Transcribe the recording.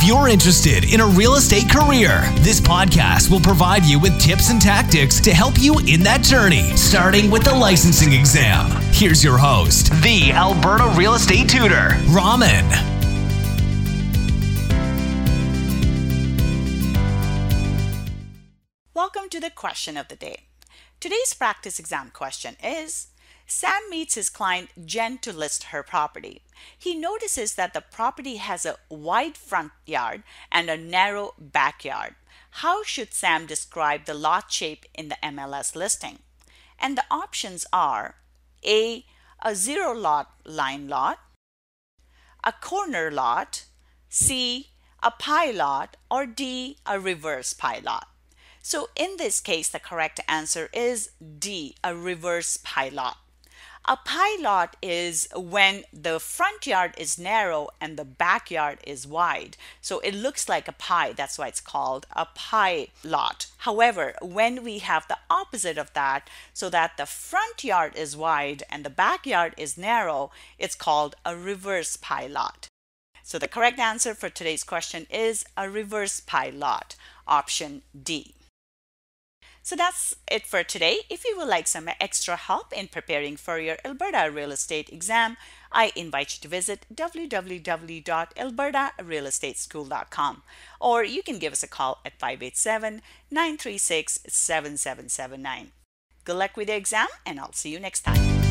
If you're interested in a real estate career, this podcast will provide you with tips and tactics to help you in that journey, starting with the licensing exam. Here's your host, the Alberta Real Estate Tutor, Raman. Welcome to the question of the day. Today's practice exam question is Sam meets his client Jen to list her property. He notices that the property has a wide front yard and a narrow backyard. How should Sam describe the lot shape in the MLS listing? And the options are A. A zero lot line lot, a corner lot, C. A pie lot, or D. A reverse pie lot. So in this case, the correct answer is D. A reverse pie lot. A pie lot is when the front yard is narrow and the backyard is wide. So it looks like a pie. That's why it's called a pie lot. However, when we have the opposite of that, so that the front yard is wide and the backyard is narrow, it's called a reverse pie lot. So the correct answer for today's question is a reverse pie lot, option D. So that's it for today. If you would like some extra help in preparing for your Alberta real estate exam, I invite you to visit www.albertarealestateschool.com or you can give us a call at 587 936 7779. Good luck with the exam, and I'll see you next time.